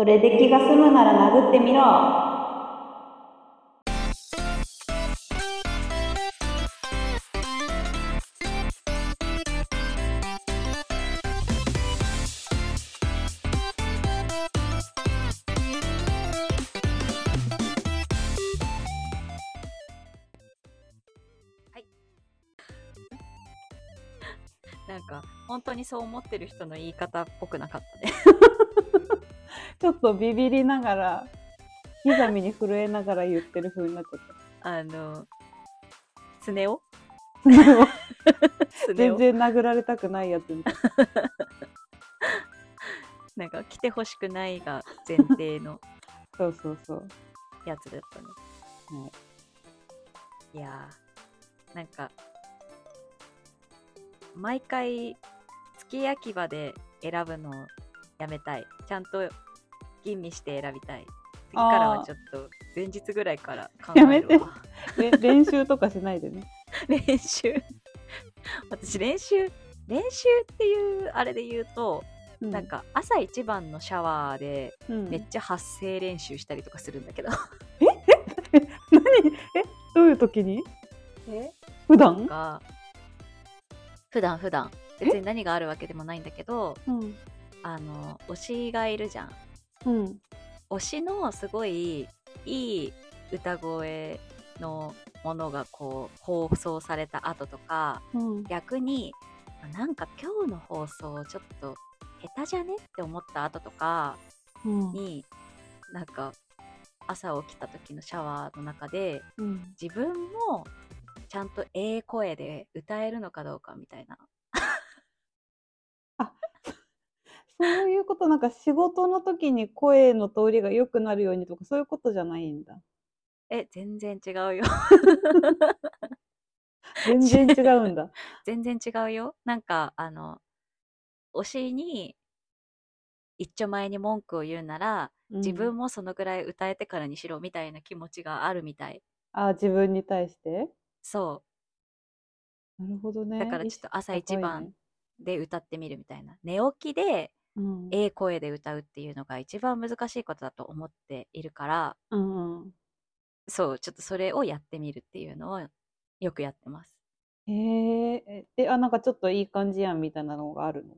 それで気が済むなら殴ってみろ。なんか本当にそう思ってる人の言い方っぽくなかったね。ちょっとビビりながら、ギザミに震えながら言ってる風になっちゃっあのスネ夫？た。スネ夫？全然殴られたくないやつみたい。なんか来てほしくないが前提の そうそうそう。やつだったね。はいいやーなんか毎回月焼き場で選ぶのやめたいちゃんと吟味して選びたい。次からはちょっと前日ぐらいから考えやめて。で 練習とかしないでね。練習。私練習練習っていうあれで言うと、うなん、か朝一番のシャワーでうん、めっちゃ発声練習したりとかするんだけど。何？え？どういう時に？え？普段？が普段普段。別に何があるわけでもないんだけどうん。あの推しがいるじゃんうん。推しのすごいいい歌声のものがこう放送された後とかうん。逆にあなんか今日の放送ちょっと下手じゃねって思った後とかうん。になんか朝起きた時のシャワーの中でうん。自分もちゃんとええ声で歌えるのかどうかみたいなそういうこと、なんか仕事の時に声の通りが良くなるようにとか、そういうことじゃないんだ。え全然違うよ。全然違うんだ。全然違うよ。なんかあの推しに一丁前に文句を言うなら自分うん、もそのぐらい歌えてからにしろみたいな気持ちがあるみたい。あ、自分に対して？そなるほどね。うだからちょっと朝一番で歌ってみるみたいな。寝起きでうん。ええ声で歌うっていうのが一番難しいことだと思っているからうんうん。そうちょっとそれをやってみるっていうのをよくやってますへえ、えで、あ、なんかちょっといい感じやんみたいなのがあるの？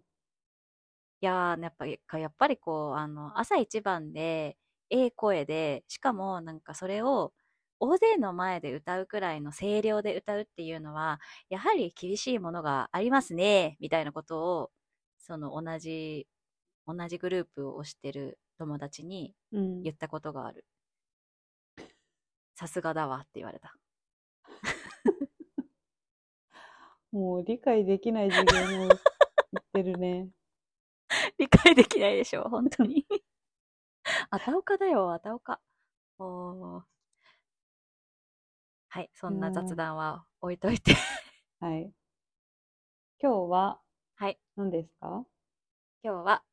いやーやっぱりやっぱりこうあの朝一番でええ声でしかもなんかそれを大勢の前で歌うくらいの声量で歌うっていうのはやはり厳しいものがありますねみたいなことをその同じ同じグループを推してる友達にうん。言ったことがある。さすがだわって言われた。もう理解できない次元を言ってるね。理解できないでしょ本当に。あたおかだよ、あたおか。おーはい、そんな雑談は置いといて。はい。今日ははい、何ですか？今日は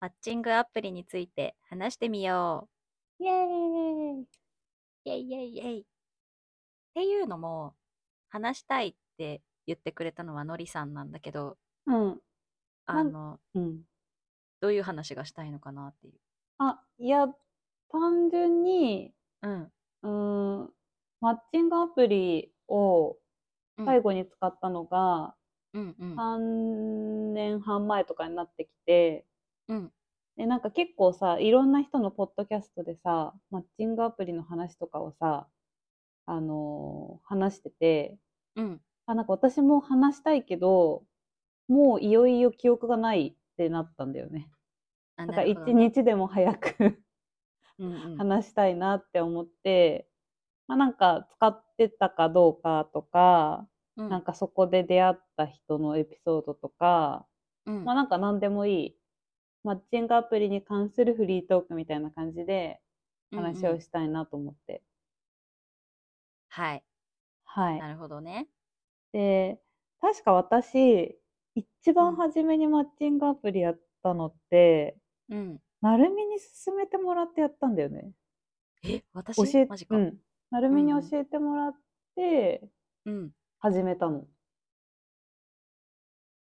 マッチングアプリについて話してみよイエーイう。イェイイェイイェイ。っていうのも、話したいって言ってくれたのはのりさんなんだけど、うん。あの、うん。どういう話がしたいのかなっていう。あ、いや、単純に、うん。うーん、マッチングアプリをうん最後に使ったのがうんうん。3年半前とかになってきて、うん。で、なんか結構さ、いろんな人のポッドキャストでさ、マッチングアプリの話とかをさ、あのー話してて、うん。あ、なんか私も話したいけど、もういよいよ記憶がないってなったんだよね。あだから一なるほどね日でも早くうんうん。話したいなって思って、まあ、なんか使ってたかどうかとか、うんなんかそこで出会った人のエピソードとか、うんまあなんか何でもいい。マッチングアプリに関するフリートークみたいな感じで話うんうんをしたいなと思って。はい。はい。なるほどね。で、確か私、一番初めにマッチングアプリやったのって、うん。なるみに勧めてもらってやったんだよね。え、私？教えマジか。うん。なるみにうんうん教えてもらってうん。始めたの。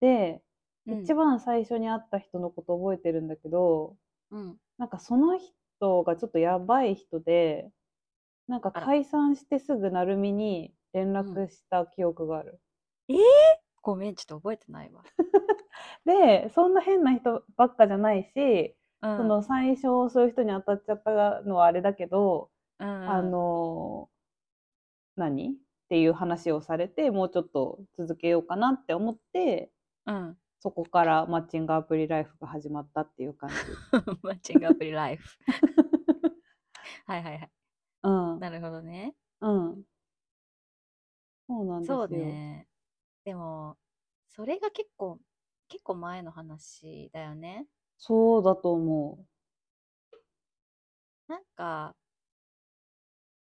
で、うん一番最初に会った人のこと覚えてるんだけど、うん。なんかその人がちょっとやばい人で、なんか解散してすぐなるみに連絡した記憶がある。ごめん、ちょっと覚えてないわ。で、そんな変な人ばっかじゃないし、うん、その最初そういう人に当たっちゃったのはあれだけど、うんうん、あの何？っていう話をされてもうちょっと続けようかなって思ってうん。そこからマッチングアプリライフが始まったっていう感じ。マッチングアプリライフ。はいはいはい。うん。なるほどね。うん。そうなんですよ。そうね。でも、それが結構、結構前の話だよね。そうだと思なんか、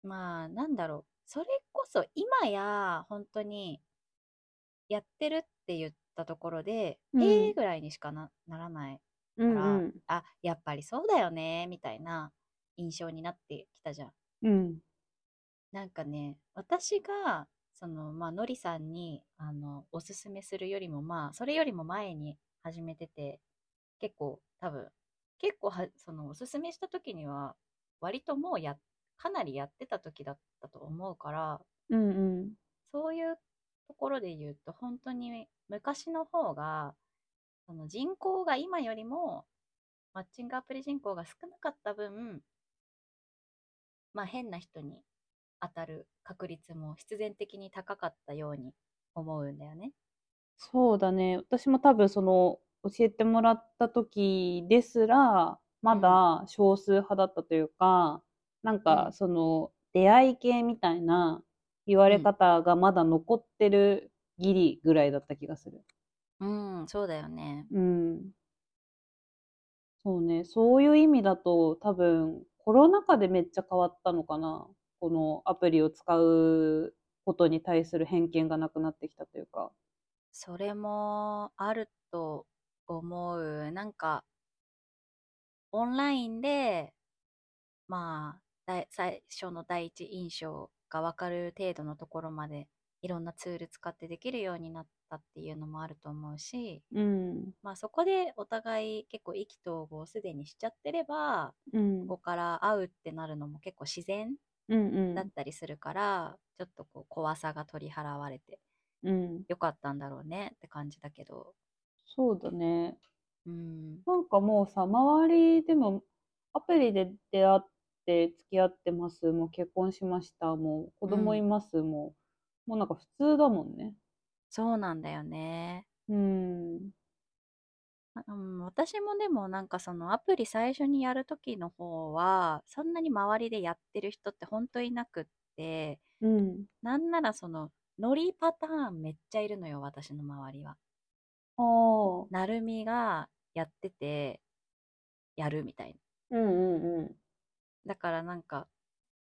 まあ、なんだろう。それこそ今や本当にやってるって言ったところで、うんええぐらいにしかなならない。う。うんからうん。あ、やっぱりそうだよね、みたいな印象になってきたじゃん。うん。なんかね、私が、その、まあ、のりさんに、あの、おすすめするよりも、まあ、それよりも前に始めてて、結構、多分、結構は、その、おすすめした時には、割ともうや、かなりやってた時だったと思うから、うんうん。そういうところで言うと、本当に昔の方が、その人口が今よりも、マッチングアプリ人口が少なかった分、まあ変な人に当たる確率も必然的に高かったように思うんだよね。そうだね。私も多分その教えてもらった時ですら、まだ少数派だったというか、なんかうんその出会い系みたいな言われ方がまだ残ってるギリぐらいだった気がする。うん、そうだよね。うん。そうね。そういう意味だと多分コロナ禍でめっちゃ変わったのかな。このアプリを使うことに対する偏見がなくなってきたというか。それもあると思う。なんか、オンラインで、まあ、最初の第一印象が分かる程度のところまでいろんなツール使ってできるようになったっていうのもあると思うし、うん。まあそこでお互い結構意気投合すでにしちゃってれば、うんこ。こから会うってなるのも結構自然うんうんだったりするから、ちょっとこう怖さが取り払われてうん。よかったんだろうねって感じだけど。そうだね。うん。なんかもうさ、周りでもアプリで出会って付き合ってます、もう結婚しました、もう子供います、もう、もうなんか普通だもんね。そうなんだよね。うん。あうん、私もでもなんかそのアプリ最初にやるときの方は、そんなに周りでやってる人って本当いなくって、うん。なんならその、ノリパターンめっちゃいるのよ、私の周りは。ああ。なるみがやってて、やるみたいな。うんうんうん。だからなんか、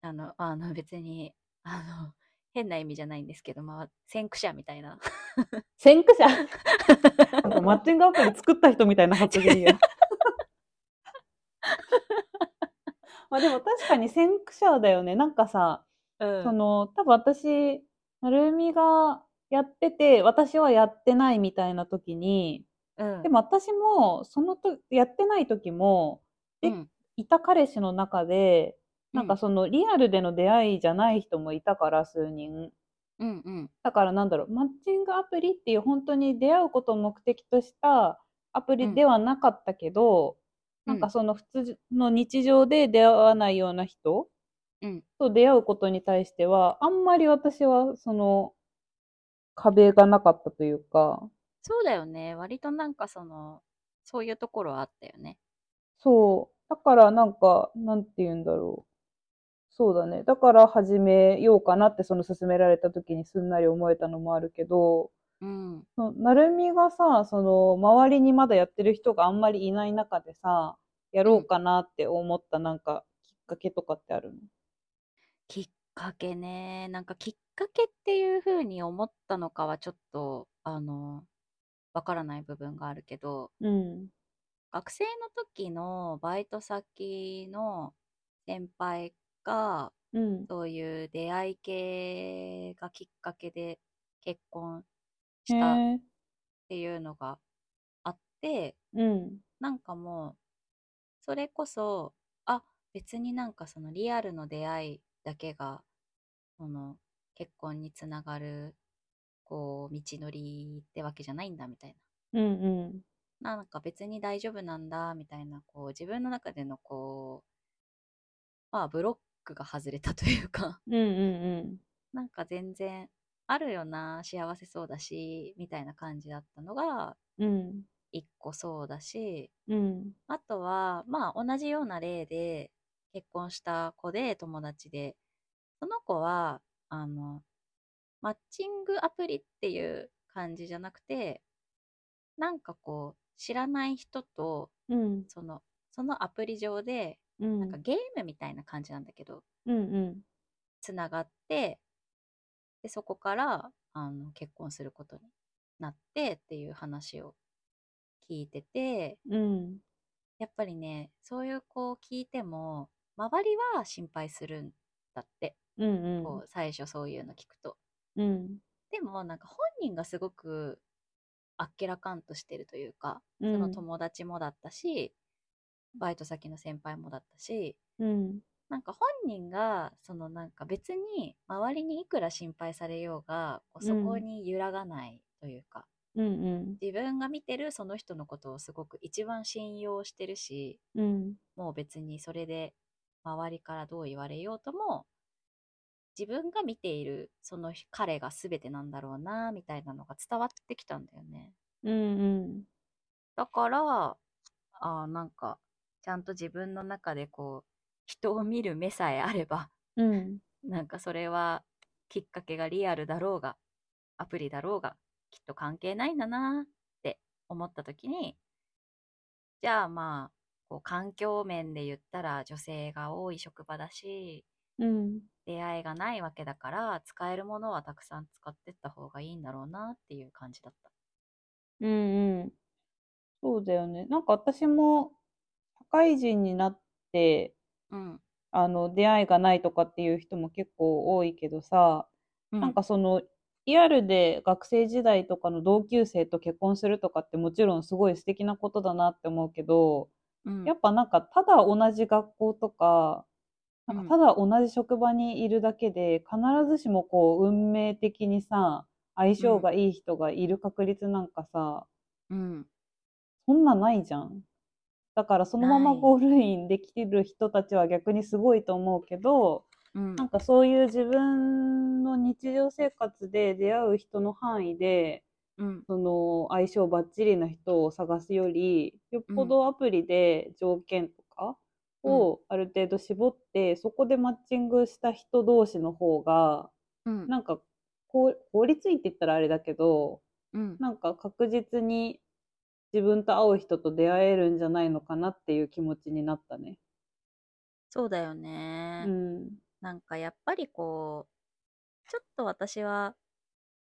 あの、あの別に、あの、変な意味じゃないんですけど、まあ、先駆者みたいな。先駆者？マッチングアプリ作った人みたいな発言や。まあでも確かに先駆者だよね。なんかさ、うんその、多分私、なるみがやってて、私はやってないみたいな時に、うんでも私も、そのと、やってない時も、でうんいた彼氏の中で、なんうんかそのリアルでの出会いじゃない人もいたから、数人。うんうんだからなんだろう、マッチングアプリっていう本当に出会うことを目的としたアプリではなかったけど、うんなんかその普通の日常で出会わないような人うんと出会うことに対しては、あんまり私はその壁がなかったというか、そうだよね。割となんかその、そういうところはあったよね。そう。だからなんか、なんて言うんだろう。そうだね。だから始めようかなってその勧められた時にすんなり思えたのもあるけど、うん。なるみがさ、その周りにまだやってる人があんまりいない中でさ、やろうかなって思ったなんかきっかけとかってあるの？きっかけね。なんかきっかけっていう風に思ったのかはちょっと、あの、わからない部分があるけど、うん。学生の時のバイト先の先輩が、うん。そういう出会い系がきっかけで結婚へしたっえ。ていうのがあって、うん。なんかもそれこそ、あ、別になんかそのリアルの出会いだけが、その結婚につながる、こう、道のりってわけじゃないんだみたいうんうん。な。なんか別に大丈夫なんだみたいな、こう、自分の中でのこう、まあ、ブロックが外れたというか、うんうん なんか全然あるよな、幸せそうだし、みたいな感じだったのが、うん。うん。一個そうだし、うん。あとは、まあ同じような例で結婚した子で友達で、その子は、あの、マッチングアプリっていう感じじゃなくて、なんかこう、知らない人と、うん。その、そのアプリ上で、うん。なんかゲームみたいな感じなんだけど、うんうん。つながって、で、そこから、あの、結婚することになってっていう話を聞いてて、うん。やっぱりね、そういう子を聞いても、周りは心配するんだって、うんうん。こう、最初そういうの聞くと。うん。でも、なんか本人がすごくあっけらかんとしてるというか、うんその友達もだったし、バイト先の先輩もだったし、うん。なんか本人が、そのなんか別に周りにいくら心配されようが、こうそこに揺らがないというか、うんうん。自分が見てるその人のことをすごく一番信用してるし、うん。もう別にそれで周りからどう言われようとも、自分が見ているその彼が全てなんだろうな、みたいなのが伝わってきたんだよね。うんうん。だから、あーなんか、ちゃんと自分の中でこう、人を見る目さえあれば、うん。なんかそれはきっかけがリアルだろうが、アプリだろうが、きっと関係ないんだなって思った時に、じゃあまあ、こう環境面で言ったら女性が多い職場だし、うん。出会いがないわけだから、使えるものはたくさん使ってった方がいいんだろうなっていう感じだった。うんうん。そうだよね。なんか私も社会人になって、うん。あの、出会いがないとかっていう人も結構多いけどさ、うんなんかその、リアルで学生時代とかの同級生と結婚するとかってもちろんすごい素敵なことだなって思うけど、うんやっぱなんかただ同じ学校とか、なんかただ同じ職場にいるだけで、必ずしもこう運命的にさ、相性がいい人がいる確率なんかさ、うん。そんなないじゃん。だからそのままゴールインできる人たちは逆にすごいと思うけど、うん。なんかそういう自分の日常生活で出会う人の範囲で、うん。その相性バッチリな人を探すより、よっぽどアプリで条件をある程度絞って、そこでマッチングした人同士の方が、うん。なんか効率いいって言ったらあれだけど、うん。なんか確実に自分と合う人と出会えるんじゃないのかなっていう気持ちになったね。そうだよね。うん。なんかやっぱりこう、ちょっと私は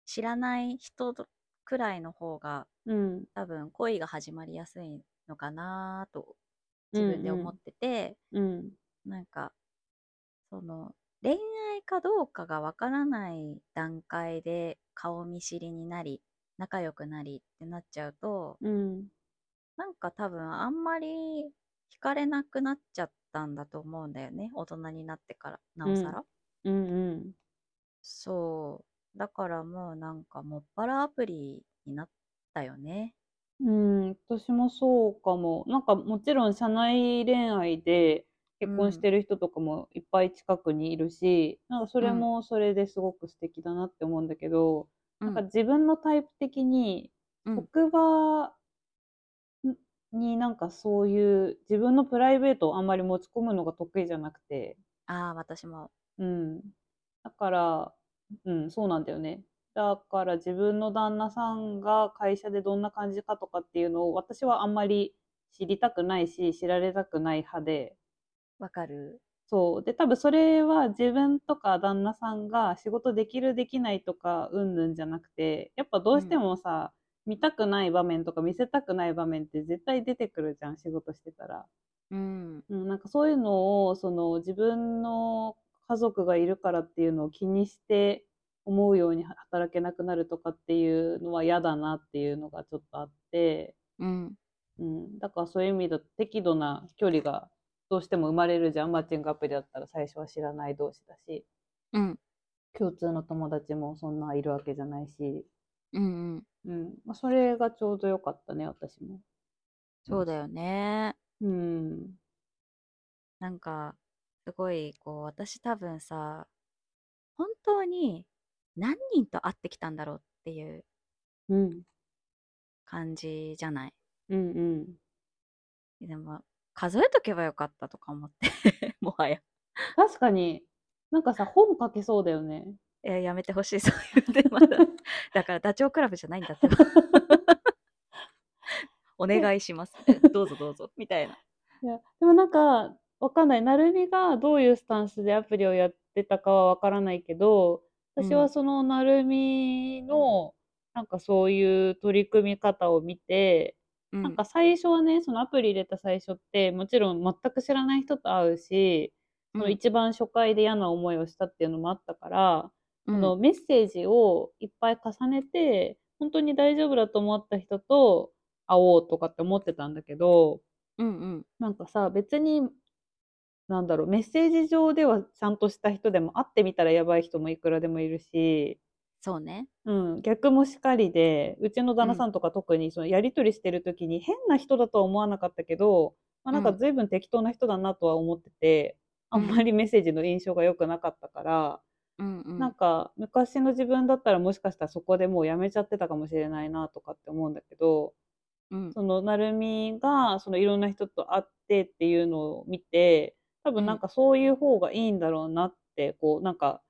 知らない人とくらいの方がうん。多分恋が始まりやすいのかなと自分で思ってて、うん。なんかその恋愛かどうかがわからない段階で顔見知りになり仲良くなりってなっちゃうとうん。なんか多分あんまり惹かれなくなっちゃったんだと思うんだよね大人になってからなおさら。うん。うん。そう。だからもうなんかもっぱらアプリになったよね。うん、私もそうかも。なんかもちろん社内恋愛で結婚してる人とかもいっぱい近くにいるし、なんかそれもそれですごく素敵だなって思うんだけど、なんか自分のタイプ的にうん職場になんかそういう自分のプライベートをあんまり持ち込むのが得意じゃなくて、ああ、私も。うん。だから、うん、そうなんだよね。だから自分の旦那さんが会社でどんな感じかとかっていうのを私はあんまり知りたくないし、知られたくない派で、わかる。そう。で、多分それは自分とか旦那さんが仕事できるできないとか、うんぬんじゃなくて、やっぱどうしてもさ、見たくない場面とか見せたくない場面って絶対出てくるじゃん、仕事してたら。うん。うん、なんかそういうのを、その自分の家族がいるからっていうのを気にして思うように働けなくなるとかっていうのは嫌だなっていうのがちょっとあって、うん。うん。だからそういう意味だと適度な距離がどうしても生まれるじゃん。マッチングアプリだったら最初は知らない同士だし、うん。共通の友達もそんないるわけじゃないし、うんうん。うん。まあ、それがちょうどよかったね、私も。そうだよね。うん。なんか、すごい、こう、私多分さ、本当に何人と会ってきたんだろうっていううん。感じじゃない？うんうん。でも、数えとけばよかったとか思って、もはや。確かに、なんかさ、本書けそうだよね。いや、やめてほしい、そういうのまだ。だから、ダチョウ倶楽部じゃないんだって。お願いします。どうぞどうぞ。みたいな。いや、でもなんか、わかんない。なるみがどういうスタンスでアプリをやってたかはわからないけど、私うん。はそのなるみの、なんかそういう取り組み方を見て、うん。なんか最初はね、そのアプリ入れた最初って、もちろん全く知らない人と会うし、その一番初回で嫌な思いをしたっていうのもあったから、うん。そのメッセージをいっぱい重ねて、本当に大丈夫だと思った人と会おうとかって思ってたんだけど、うんうん。なんかさ、別に、なんだろう、メッセージ上ではちゃんとした人でも会ってみたらやばい人もいくらでもいるし、そうね。うん、逆もしかりで、うちの旦那さんとか特にそのやり取りしてる時に変な人だとは思わなかったけど、まあ、なんかうん。随分適当な人だなとは思ってて、あんまりメッセージの印象が良くなかったから、うんうん。なんか昔の自分だったらもしかしたらそこでもうやめちゃってたかもしれないなとかって思うんだけど、うん。そのなるみがそのいろんな人と会ってっていうのを見て多分なんかそういう方がいいんだろうなって、こうなんか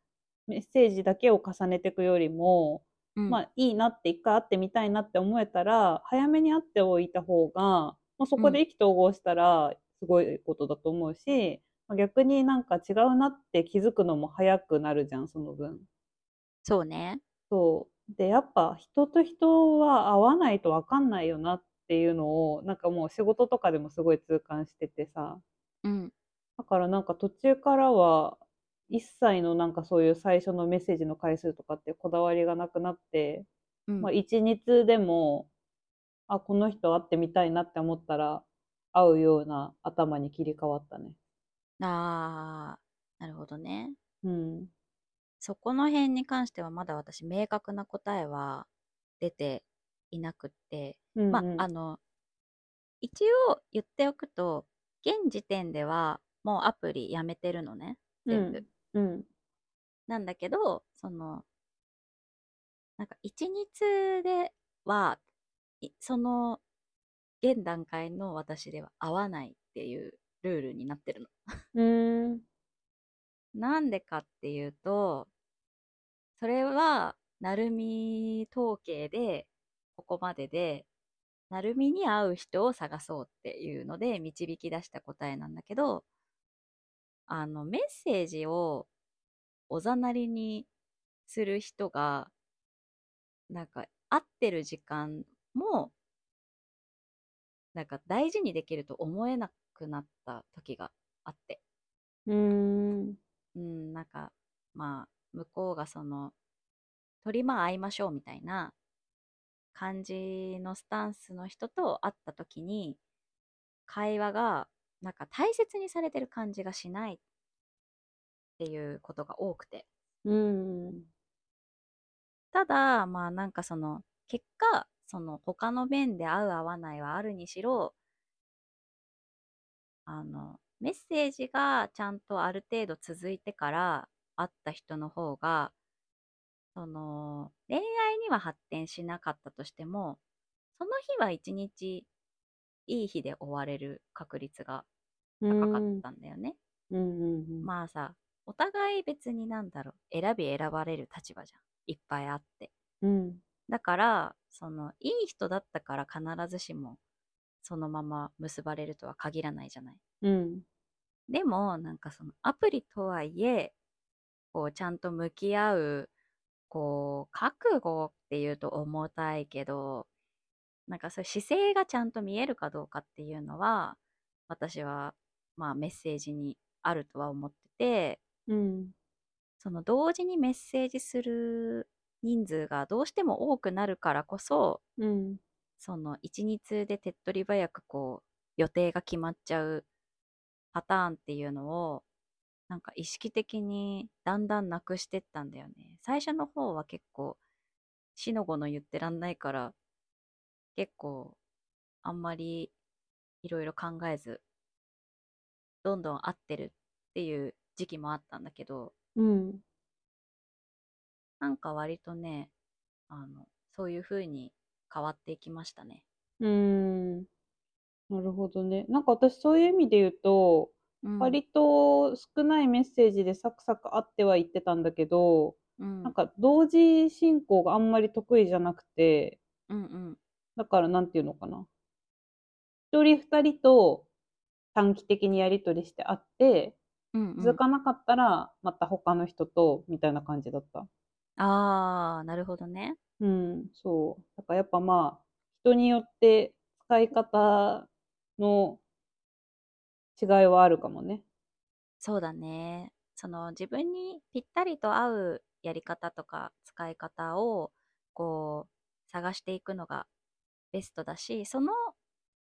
メッセージだけを重ねていくよりも、うんまあいいなって一回会ってみたいなって思えたら早めに会っておいた方が、まあ、そこで意気投合したらすごいことだと思うし、まあ逆になんか違うなって気づくのも早くなるじゃんその分。そうね。そう。で、やっぱ人と人は会わないと分かんないよなっていうのを、なんかもう仕事とかでもすごい痛感しててさ。うん。だからなんか途中からは、一切のなんかそういう最初のメッセージの回数とかってこだわりがなくなって、うんまあ一日でも、あ、この人会ってみたいなって思ったら、会うような頭に切り替わったね。あー、なるほどね。うん。そこの辺に関してはまだ私明確な答えは出ていなくって、うん、まうんあ、あの、一応言っておくと、現時点ではもうアプリやめてるのね、全部。うん。なんだけど、その、なんか一日では、いその、現段階の私では合わないっていうルールになってるの。なんでかっていうと、それは、なるみ統計で、ここまでで、なるみに会う人を探そうっていうので導き出した答えなんだけど、あの、メッセージをおざなりにする人が、なんか、会ってる時間も、なんか大事にできると思えなくなった時があって。うーん。うん、なんか、まあ、向こうがその、取りま会いましょうみたいな感じのスタンスの人と会った時に、会話が、なんか大切にされてる感じがしないっていうことが多くて。うん。ただ、まあなんかその、結果、その他の面で合う合わないはあるにしろ、あの、メッセージがちゃんとある程度続いてから会った人の方が、その、恋愛には発展しなかったとしても、その日は一日いい日で終われる確率が高かったんだよね。うんうんうん。まあさ、お互い別になんだろう、選び選ばれる立場じゃん。いっぱいあって。うん。だから、その、いい人だったから必ずしも、そのまま結ばれるとは限らないじゃない。うん。でも、なんかその、アプリとはいえ、こう、ちゃんと向き合う、こう、覚悟っていうと重たいけど、なんかそういう姿勢がちゃんと見えるかどうかっていうのは、私は、まあメッセージにあるとは思ってて、うん。その同時にメッセージする人数がどうしても多くなるからこそ、うん。その一日で手っ取り早くこう予定が決まっちゃうパターンっていうのをなんか意識的にだんだんなくしてったんだよね。最初の方は結構しのごの言ってらんないから結構あんまりいろいろ考えずどんどん合ってるっていう時期もあったんだけどうん。なんか割とねあのそういう風に変わっていきましたね。うーん。なるほどね。なんか私そういう意味で言うと、うん、割と少ないメッセージでサクサクあっては言ってたんだけど、うん、なんか同時進行があんまり得意じゃなくて、うんうんだからなんていうのかな。一人二人と短期的にやり取りして会って、うんうん続かなかったらまた他の人とみたいな感じだった。ああなるほどね。うん、そう。だからやっぱまあ、人によって使い方の違いはあるかもね。そうだね。その自分にぴったりと合うやり方とか使い方をこう探していくのがベストだし、その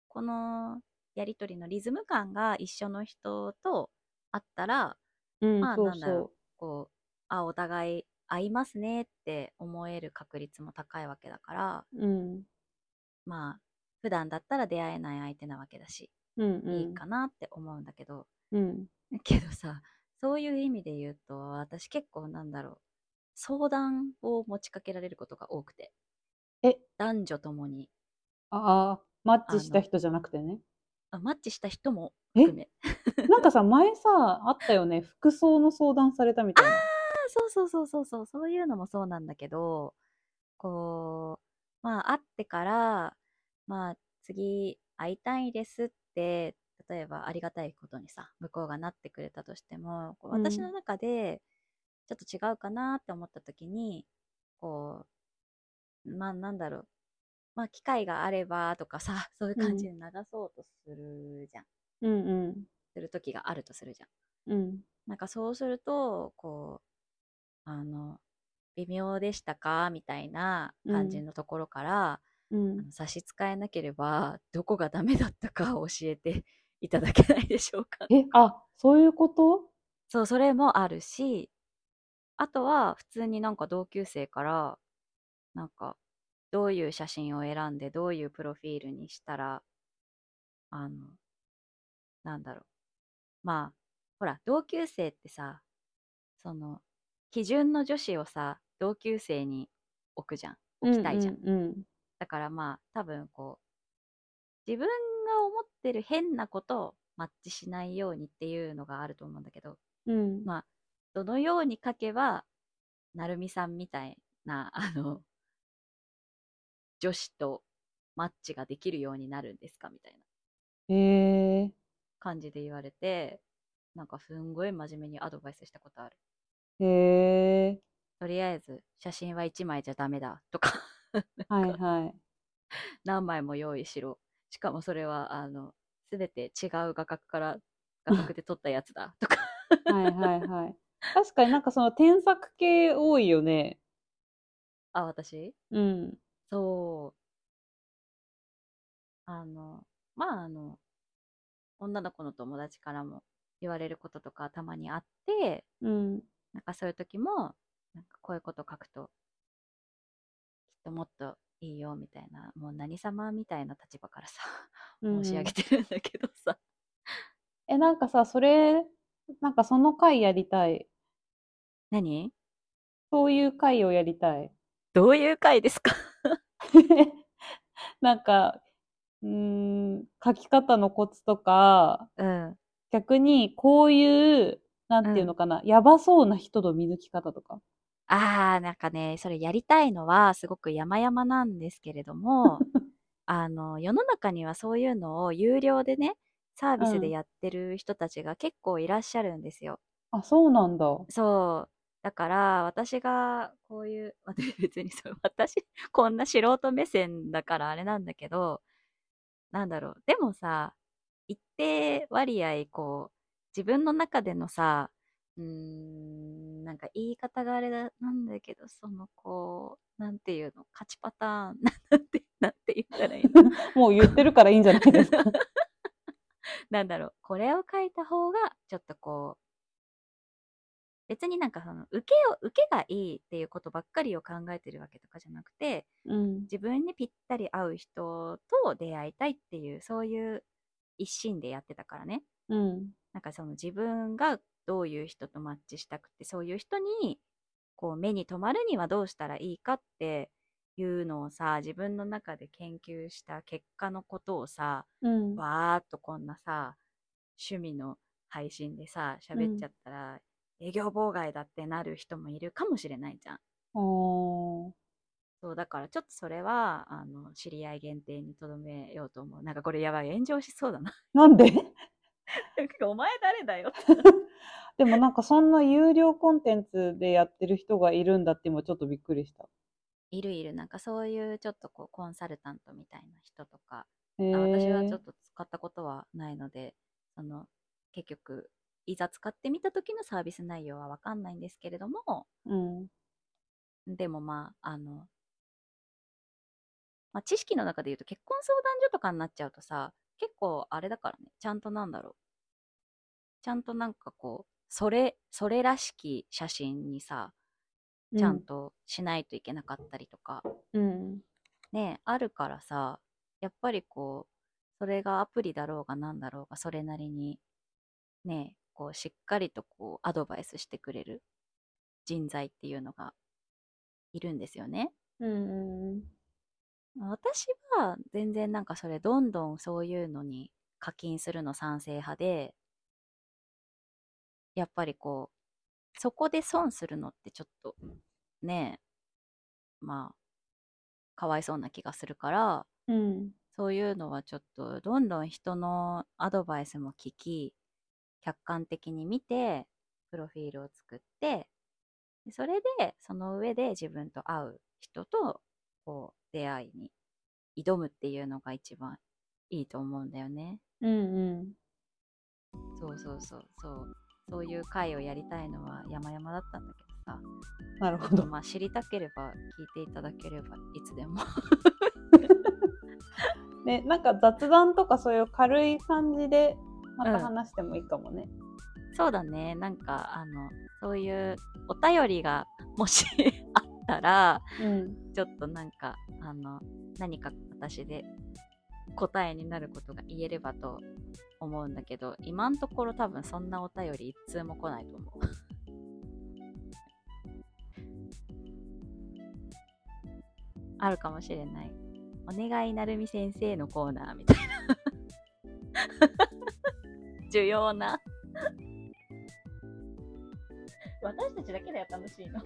このやりとりのリズム感が一緒の人とあったら、うん、まあなんだろうそこう、あ、お互い合いますねって思える確率も高いわけだから、う。うん、まあ普段だったら出会えない相手なわけだし、うん、うん。いいかなって思うんだけど、うん、けどさ、そういう意味で言うと、私結構なんだろう、相談を持ちかけられることが多くて。え？男女ともに。ああ、マッチした人じゃなくてね。あマッチした人もえ？含め。なんかさ、前さ、あったよね。服装の相談されたみたいな。あそうそうそうそうそう、そういうのもそうなんだけど、こう、まあ会ってから、まあ次会いたいですって、例えばありがたいことにさ、向こうがなってくれたとしても、私の中でちょっと違うかなって思った時に、こう、まあなんだろう、まあ機会があればとかさ、そういう感じで流そうとするじゃん。うん、うん、する時があるとするじゃん。うん、なんかそうすると、こう、あの、微妙でしたか？みたいな感じのところから、うんあ。の差し支えなければ、どこがダメだったか教えていただけないでしょうか？え、あ、そういうこと？そう、それもあるし、あとは普通になんか同級生から、なんか、どういう写真を選んで、どういうプロフィールにしたら、あの、なんだろう。まあ、ほら、同級生ってさ、その、基準の女子をさ、同級生に置くじゃん。置きたいじゃん。うん、うんだからまあ、多分こう、自分が思ってる変なことをマッチしないようにっていうのがあると思うんだけど、うん、うん。まあ、どのように書けば、なるみさんみたいな、あの、女子とマッチができるようになるんですか？みたいなへえ。感じで言われて、なんかすんごい真面目にアドバイスしたことある。へえ。とりあえず、写真は1枚じゃダメだとか、はい、はい。何枚も用意しろ。しかもそれは、あの、すべて違う画角から、画角で撮ったやつだとか。はい、はい、はい。確かになんかその添削系多いよね。あ、私？うん。そう。あの、まあ、あの、女の子の友達からも言われることとかたまにあって、うん。なんかそういう時も、なんかこういうこと書くと、きっともっといいよみたいな、もう何様みたいな立場からさ、うん申し上げてるんだけどさ。え、なんかさ、それ、なんかその回やりたい。何？そういう回をやりたい。どういう回ですか？なんか、うーん、書き方のコツとか、うん。逆にこういう、なんていうのかな、やばそうな人の見抜き方とか。ああ、なんかね、それやりたいのはすごく山々なんですけれども、あの、世の中にはそういうのを有料でね、サービスでうんやってる人たちが結構いらっしゃるんですよ。あ、そうなんだ。そう。だから、私がこういう、私 別にそう、私、こんな素人目線だからあれなんだけど、なんだろう。でもさ、一定割合、こう、自分の中でのさ、うーん、なんか言い方があれだ、なんだけど、その、こう、なんていうの、勝ちパターン、なんてなんて言ったらいいの？もう言ってるからいいんじゃないですか。なんだろう、これを書いた方が、ちょっとこう、別になんかその、受けを、受けがいいっていうことばっかりを考えてるわけとかじゃなくて、うん。自分にぴったり合う人と出会いたいっていう、そういう一心でやってたからね。うん。なんかその自分がどういう人とマッチしたくて、そういう人に、こう目に留まるにはどうしたらいいかっていうのをさ、自分の中で研究した結果のことをさ、うん。わーっとこんなさ、趣味の配信でさ、喋っちゃったら、営業妨害だってなる人もいるかもしれないじゃん。そう、だからちょっとそれは、あの、知り合い限定にとどめようと思う。なんかこれやばい、炎上しそうだな。なんで？お前誰だよ。でもなんかそんな有料コンテンツでやってる人がいるんだって今ちょっとびっくりした。いるいる、なんかそういうちょっとこう、コンサルタントみたいな人とか、へあ私はーちょっと使ったことはないので、その、結局、いざ使ってみた時のサービス内容はわかんないんですけれども、うん。でもまあ、あの、まあ、知識の中で言うと結婚相談所とかになっちゃうとさ、結構あれだからね、ちゃんとなんだろう。ちゃんとなんかこう、それ、それらしき写真にさ、ちゃんとしないといけなかったりとか、うん。ね、あるからさ、やっぱりこう、それがアプリだろうがなんだろうが、それなりに、ね、こう、しっかりとこう、アドバイスしてくれる人材っていうのがいるんですよね。うん。うん。私は全然なんかそれどんどんそういうのに課金するの賛成派で、やっぱりこう、そこで損するのってちょっとね、まあ、かわいそうな気がするから、うん。そういうのはちょっとどんどん人のアドバイスも聞き、客観的に見て、プロフィールを作って、でそれで、その上で自分と会う人と、こう、出会いに挑むっていうのが一番いいと思うんだよね。うん。うん。そうそうそう、そう。そういう会をやりたいのは山々だったんだけどさ。なるほど。まあ知りたければ聞いていただければいつでも。ね、なんか雑談とかそういう軽い感じでまうんた話してもいいかもね。そうだね。なんか、あの、そういうお便りがもしあったら、うん。ちょっとなんか、あの、何か私で答えになることが言えればと思うんだけど、今のところ多分そんなお便り一通も来ないと思う。あるかもしれない。お願いなるみ先生のコーナーみたいな。重要な。私たちだけだよ、楽しいの。